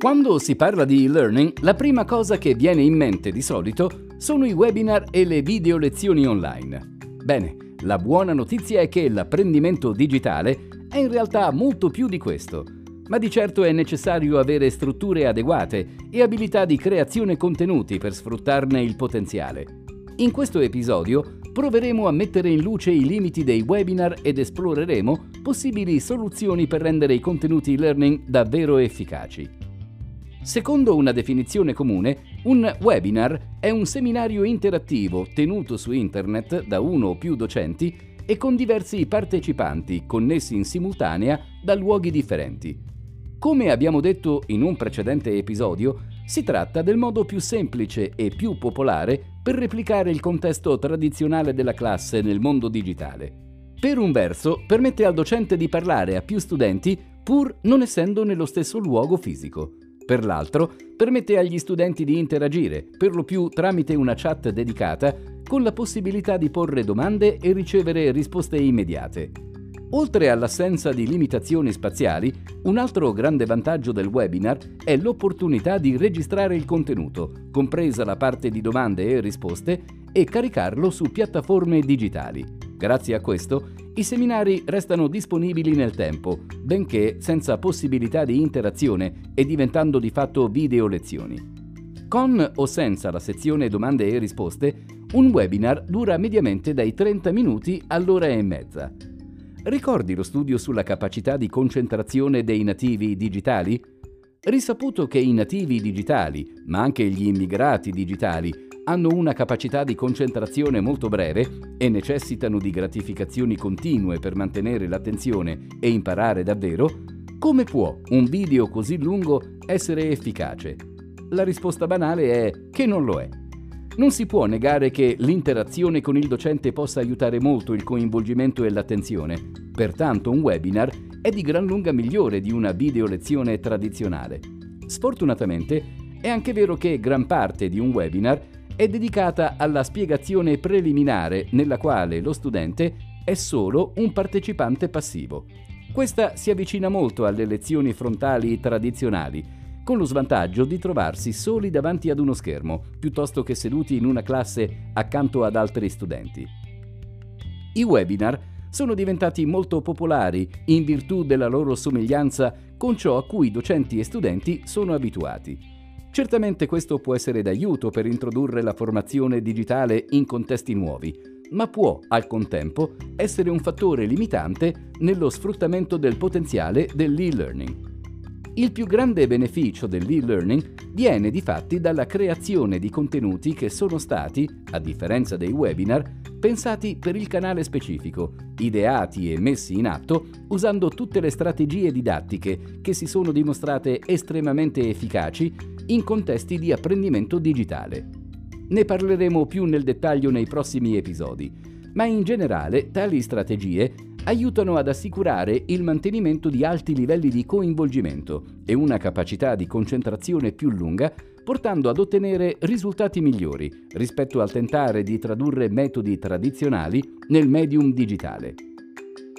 Quando si parla di e-learning, la prima cosa che viene in mente di solito sono i webinar e le video lezioni online. Bene, la buona notizia è che l'apprendimento digitale è in realtà molto più di questo, ma di certo è necessario avere strutture adeguate e abilità di creazione contenuti per sfruttarne il potenziale. In questo episodio proveremo a mettere in luce i limiti dei webinar ed esploreremo possibili soluzioni per rendere i contenuti e-learning davvero efficaci. Secondo una definizione comune, un webinar è un seminario interattivo tenuto su internet da uno o più docenti e con diversi partecipanti connessi in simultanea da luoghi differenti. Come abbiamo detto in un precedente episodio, si tratta del modo più semplice e più popolare per replicare il contesto tradizionale della classe nel mondo digitale. Per un verso, permette al docente di parlare a più studenti pur non essendo nello stesso luogo fisico per l'altro permette agli studenti di interagire, per lo più tramite una chat dedicata, con la possibilità di porre domande e ricevere risposte immediate. Oltre all'assenza di limitazioni spaziali, un altro grande vantaggio del webinar è l'opportunità di registrare il contenuto, compresa la parte di domande e risposte, e caricarlo su piattaforme digitali. Grazie a questo, i seminari restano disponibili nel tempo, benché senza possibilità di interazione e diventando di fatto video lezioni. Con o senza la sezione domande e risposte, un webinar dura mediamente dai 30 minuti all'ora e mezza. Ricordi lo studio sulla capacità di concentrazione dei nativi digitali? Risaputo che i nativi digitali, ma anche gli immigrati digitali, hanno una capacità di concentrazione molto breve e necessitano di gratificazioni continue per mantenere l'attenzione e imparare davvero, come può un video così lungo essere efficace? La risposta banale è che non lo è. Non si può negare che l'interazione con il docente possa aiutare molto il coinvolgimento e l'attenzione, pertanto un webinar è di gran lunga migliore di una video lezione tradizionale. Sfortunatamente è anche vero che gran parte di un webinar è dedicata alla spiegazione preliminare nella quale lo studente è solo un partecipante passivo. Questa si avvicina molto alle lezioni frontali tradizionali, con lo svantaggio di trovarsi soli davanti ad uno schermo, piuttosto che seduti in una classe accanto ad altri studenti. I webinar sono diventati molto popolari in virtù della loro somiglianza con ciò a cui docenti e studenti sono abituati. Certamente questo può essere d'aiuto per introdurre la formazione digitale in contesti nuovi, ma può, al contempo, essere un fattore limitante nello sfruttamento del potenziale dell'e-learning. Il più grande beneficio dell'e-learning viene di fatti dalla creazione di contenuti che sono stati, a differenza dei webinar, pensati per il canale specifico, ideati e messi in atto usando tutte le strategie didattiche che si sono dimostrate estremamente efficaci in contesti di apprendimento digitale. Ne parleremo più nel dettaglio nei prossimi episodi, ma in generale tali strategie aiutano ad assicurare il mantenimento di alti livelli di coinvolgimento e una capacità di concentrazione più lunga, portando ad ottenere risultati migliori rispetto al tentare di tradurre metodi tradizionali nel medium digitale.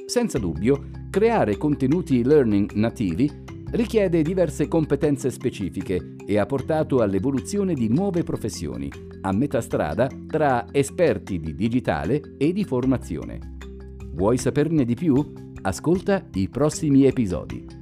Senza dubbio, creare contenuti learning nativi richiede diverse competenze specifiche e ha portato all'evoluzione di nuove professioni, a metà strada tra esperti di digitale e di formazione. Vuoi saperne di più? Ascolta i prossimi episodi.